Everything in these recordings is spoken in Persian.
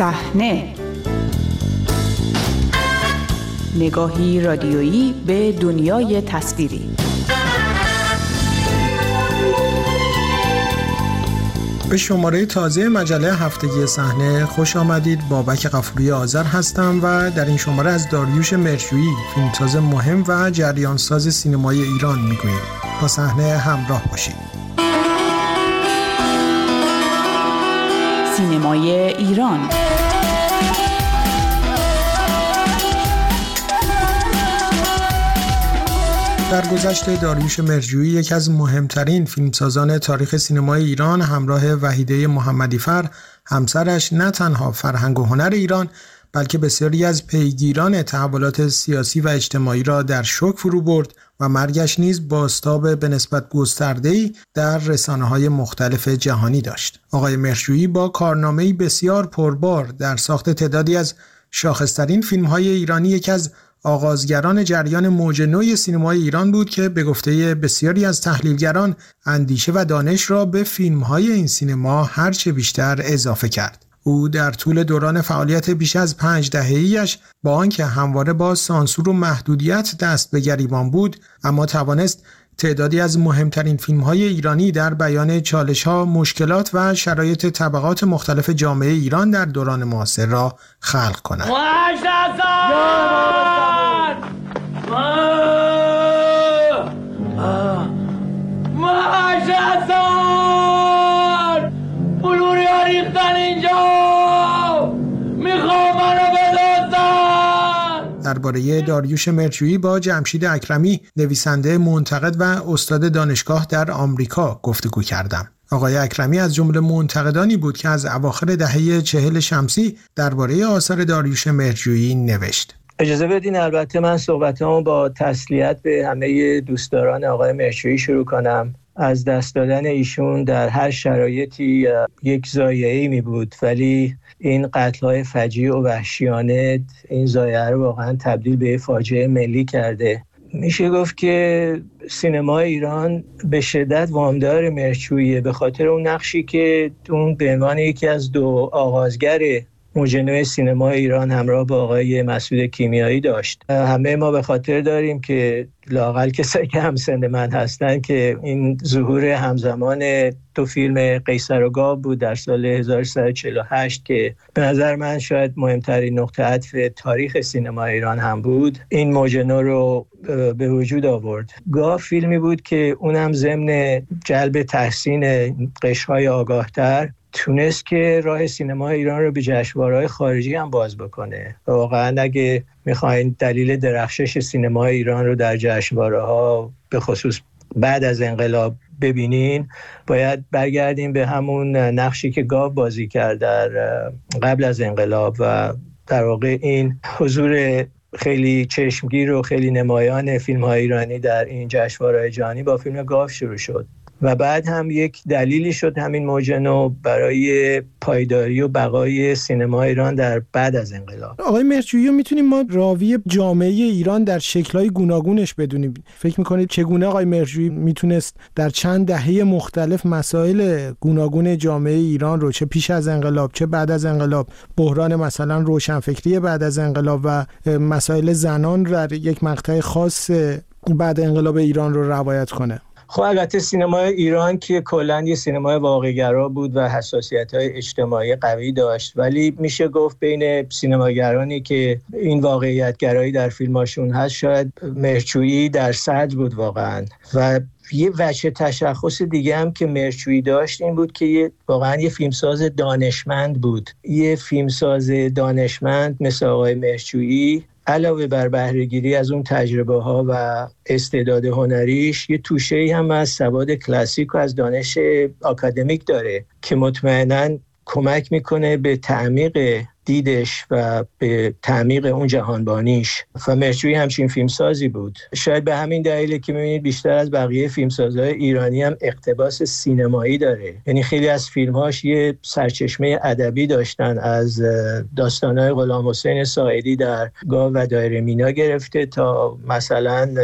صحنه. نگاهی رادیویی به دنیای تصویری. به شماره تازه مجله هفتگی صحنه خوش آمدید. بابک قفوری آذر هستم و در این شماره از داریوش مرجویی فیلمساز مهم و جریانساز سینمای ایران می‌گوییم. با صحنه همراه باشید. سینمای ایران. در گذشته داریوش مرجویی یکی از مهمترین فیلمسازان تاریخ سینمای ایران همراه وحیده محمدیفر همسرش نه تنها فرهنگ و هنر ایران بلکه بسیاری از پیگیران تحولات سیاسی و اجتماعی را در شک فرو برد و مرگش نیز باستاب به نسبت گسترده‌ای در رسانه های مختلف جهانی داشت. آقای مرجویی با کارنامه‌ای بسیار پربار در ساخت تعدادی از شاخصترین فیلم های ایرانی یکی از آغازگران جریان موج نوی سینمای ایران بود که به گفته بسیاری از تحلیلگران اندیشه و دانش را به فیلمهای این سینما هرچه بیشتر اضافه کرد. او در طول دوران فعالیت بیش از پنج دههایش با آنکه همواره با سانسور و محدودیت دست به گریبان بود اما توانست تعدادی از مهمترین فیلم های ایرانی در بیان چالش ها، مشکلات و شرایط طبقات مختلف جامعه ایران در دوران معاصر را خلق کند. درباره داریوش مرجویی با جمشید اکرمی نویسنده منتقد و استاد دانشگاه در آمریکا گفتگو کردم. آقای اکرمی از جمله منتقدانی بود که از اواخر دهه چهل شمسی درباره آثار داریوش مرجویی نوشت. اجازه بدین البته من صحبتامو با تسلیت به همه دوستداران آقای مرجویی شروع کنم از دست دادن ایشون در هر شرایطی یک زایعی می بود. ولی این قتل های فجیع و وحشیانه این زایعه رو واقعا تبدیل به فاجعه ملی کرده. میشه گفت که سینما ایران به شدت وامدار مرچویه به خاطر اون نقشی که اون به عنوان یکی از دو آغازگر موج سینما ایران همراه با آقای مسعود کیمیایی داشت. همه ما به خاطر داریم که لاقل کسایی که هم سن من هستن که این ظهور همزمان دو فیلم قیصر و گاب بود در سال 1348 که به نظر من شاید مهمترین نقطه عطف تاریخ سینما ایران هم بود این موجنو رو به وجود آورد. گاه فیلمی بود که اونم ضمن جلب تحسین قشهای آگاهتر تونست که راه سینما ایران رو به جشنواره‌های خارجی هم باز بکنه. واقعا اگه می‌خواین دلیل درخشش سینما ایران رو در جشنواره ها به خصوص بعد از انقلاب ببینین باید برگردیم به همون نقشی که گاب بازی کرد در قبل از انقلاب و در واقع این حضور خیلی چشمگیر و خیلی نمایان فیلم های ایرانی در این جشنواره جهانی با فیلم گاف شروع شد. و بعد هم یک دلیلی شد همین موجنو برای پایداری و بقای سینما ایران در بعد از انقلاب. آقای مرچویی می‌تونیم ما راوی جامعه ایران در شکلهای گوناگونش بدونیم. فکر می‌کنید چگونه آقای مرچویی می‌تونست در چند دهه مختلف مسائل گوناگون جامعه ایران رو چه پیش از انقلاب چه بعد از انقلاب بحران مثلا روشنفکری بعد از انقلاب و مسائل زنان در یک مقطع خاص بعد انقلاب ایران رو روایت کنه؟ خب البته سینمای ایران که کلا یه سینمای واقعگرا بود و حساسیت های اجتماعی قوی داشت ولی میشه گفت بین سینماگرانی که این واقعیت گرایی در فیلماشون هست شاید مرچویی در صدر بود واقعا. و یه وجه تشخص دیگه هم که مرچویی داشت این بود که واقعا یه فیلمساز دانشمند بود. یه فیلمساز دانشمند مثل آقای مرچویی علاوه بر بهرهگیری از اون تجربه ها و استعداد هنریش یه توشه هم از سواد کلاسیک و از دانش آکادمیک داره که مطمئنا کمک می‌کنه به تعمیق دیدش و به تعمیق اون جهانبانیش. و مرچوی همچین فیلمسازی بود. شاید به همین دلیله که می‌بینید بیشتر از بقیه فیلمسازهای ایرانی هم اقتباس سینمایی داره. یعنی خیلی از فیلمهاش یه سرچشمه ادبی داشتن. از داستانهای غلام حسین ساعدی در گاو و دایره مینا گرفته تا مثلا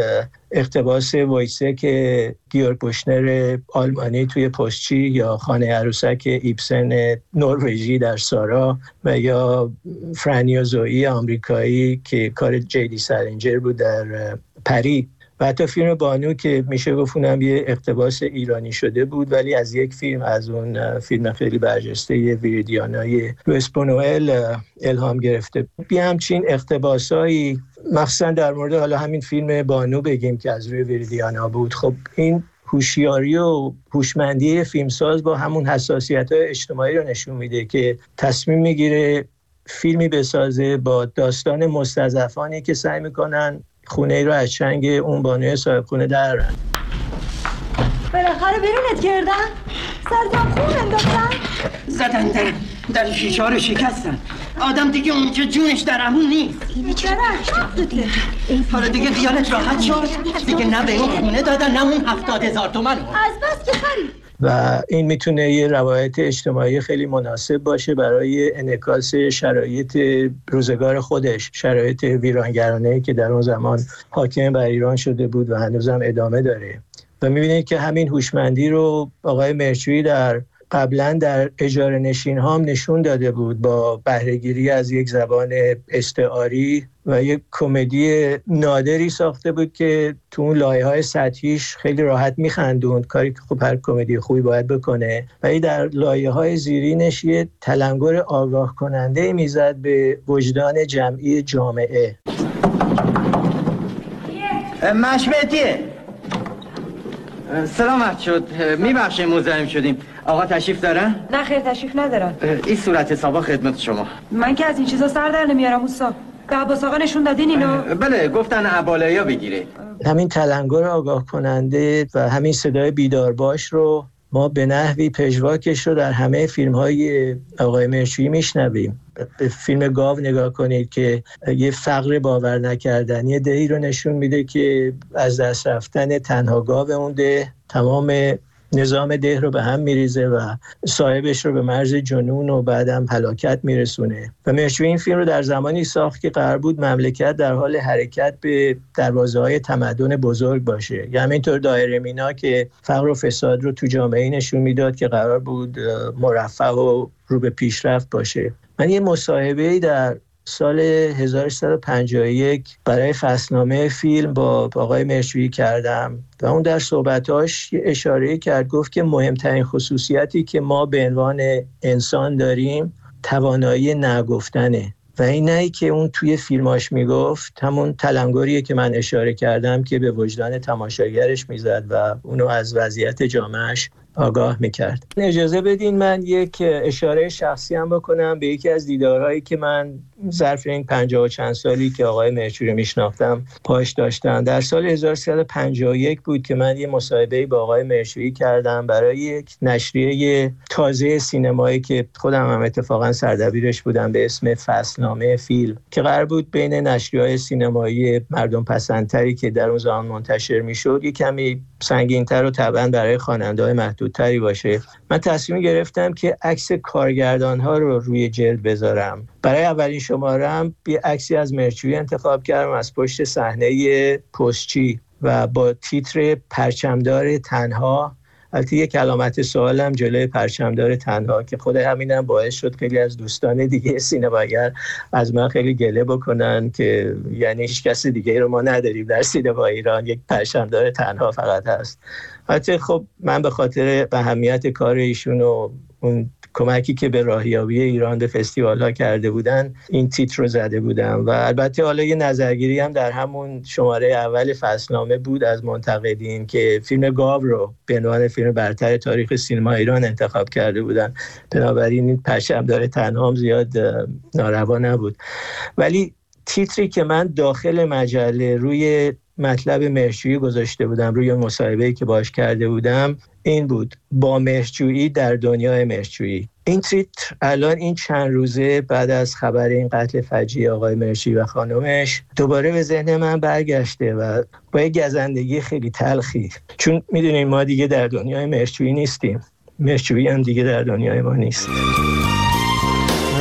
اقتباس وویتسک گئورگ بوشنر آلمانی توی پستچی یا خانه عروسک ایبسن نروژی در سارا و یا فرنی و زویی آمریکایی که کار جی دی سلینجر بود در پری. و حتی فیلم بانو که میشه گفت یه اقتباس ایرانی شده بود ولی از یک فیلم از اون فیلم خیلی برجسته ویریدیانای لویس بونوئل الهام گرفته. بی همچین اقتباسایی مخصوصا در مورد حالا همین فیلم بانو بگیم که از روی ویریدیانا بود. خب این هوشیاری و هوشمندی فیلمساز با همون حساسیت های اجتماعی رو نشون میده که تصمیم می‌گیره فیلمی بسازه با داستان مستضعفانی که سعی می‌کنن خونه ای رو از چنگ اون بانوی صاحب خونه درن بالاخره بیرونت کردن سرتم خون انداختن. زدن در در شیشه رو شکستن. آدم دیگه اونجا جونش در امون نیست. این چرا حالا دیگه خیالت راحت شد. دیگه نه به اون خونه دادن نه اون هفتاد هزار تومن. از بس که خرید و این می‌تونه یه روایت اجتماعی خیلی مناسب باشه برای انکاس شرایط روزگار خودش شرایط ویرانگرانه که در اون زمان حاکم بر ایران شده بود و هنوزم ادامه داره. و می‌بینید که همین هوشمندی رو آقای مرچوی در قبلا در اجاره نشین هم نشون داده بود با بهرهگیری از یک زبان استعاری و یک کمدی نادری ساخته بود که تو اون لایه های سطحیش خیلی راحت میخندوند. کاری که خب هر کمدی خوبی باید بکنه. ولی در لایه های زیرینش یه تلنگر آگاه کننده می‌زد به وجدان جمعی جامعه. مشبتیه سلامت شد میبخشه مزاحم شدیم. آقا تشریف دارن؟ نه خیر تشریف ندارن. این صورت حسابا خدمت شما. من که از این چیزا سر در نمیارم اوستا به عباس آقا نشون دادین اینو. بله گفتن عبالیا بگیره. همین تلنگر آگاه کننده و همین صدای بیدار باش رو ما به نحوی پژواکش رو در همه فیلم های آقای مرچویی میشنویم. به فیلم گاو نگاه کنید که یه فقر باور نکردنی دهی رو نشون میده که از دست رفتن تنها گاو اون ده تمام نظام ده رو به هم میریزه و صاحبش رو به مرز جنون و بعدم هلاکت میرسونه. و مرشوی این فیلم رو در زمانی ساخت که قرار بود مملکت در حال حرکت به دروازه های تمدن بزرگ باشه. یا همینطور دایره مینا که فقر و فساد رو تو جامعه نشون می‌داد که قرار بود مرفه و رو به پیشرفت باشه. من یه مصاحبه در سال 1351 برای فصلنامه فیلم با آقای مرشویی کردم و اون در صحبتاش اشاره کرد گفت که مهمترین خصوصیتی که ما به عنوان انسان داریم توانایی نگفتنه. و این نه که اون توی فیلماش می‌گفت همون تلنگریه که من اشاره کردم که به وجدان تماشاگرش می‌زد و اونو از وضعیت جامعش آگاه می‌کرد. اجازه بدین من یک اشاره شخصی هم بکنم به یکی از دیدارهایی که من ظرف این پنجاه و چند سالی که آقای مرچوری میشناختم پاش داشتم. در سال 1351 بود که من یه مصاحبه با آقای مرچوری کردم برای یک نشریه تازه سینمایی که خودم هم اتفاقا سردبیرش بودم به اسم فصلنامه فیلم که قرار بود بین نشریه های سینمایی مردم پسندتری که در اون زمان منتشر می‌شد یه کمی سنگینتر و طبعا برای خواننده های محدودتری باشه. من تصمیم گرفتم که عکس کارگردان ها رو روی جلد بذارم. برای اولین شمارم یه عکسی از مرچوی انتخاب کردم از پشت صحنه پستچی و با تیتر پرچمدار تنها. البته یک علامت سوالم جلوی پرچمدار تنها که خود همینم باعث شد خیلی از دوستان دیگه سینماگر از من خیلی گله بکنن که یعنی هیچ کس دیگه رو ما نداریم در سینما ایران یک پرچمدار تنها فقط هست. البته خب من به خاطر اهمیت کار ایشون و اون کمکی که به راهیابی ایران به فستیوال ها کرده بودن این تیتر رو زده بودم. و البته حالا یه نظرگیری هم در همون شماره اول فصلنامه بود از منتقدین که فیلم گاو رو به عنوان فیلم برتر تاریخ سینما ایران انتخاب کرده بودن. بنابراین این پشم داره تنهام زیاد ناروا نبود. ولی تیتری که من داخل مجله روی مطلب مرشویی گذاشته بودم روی مصاحبه که باش کرده بودم این بود با مرشجویی در دنیای مرشجویی این تریت الان این چند روزه بعد از خبر این قتل فجی آقای مرشی و خانمش دوباره به ذهن من برگشته و با یک گزندگی خیلی تلخی. چون می‌دونیم ما دیگه در دنیای مرشجویی نیستیم. مرشجویی هم دیگه در دنیای ما نیست.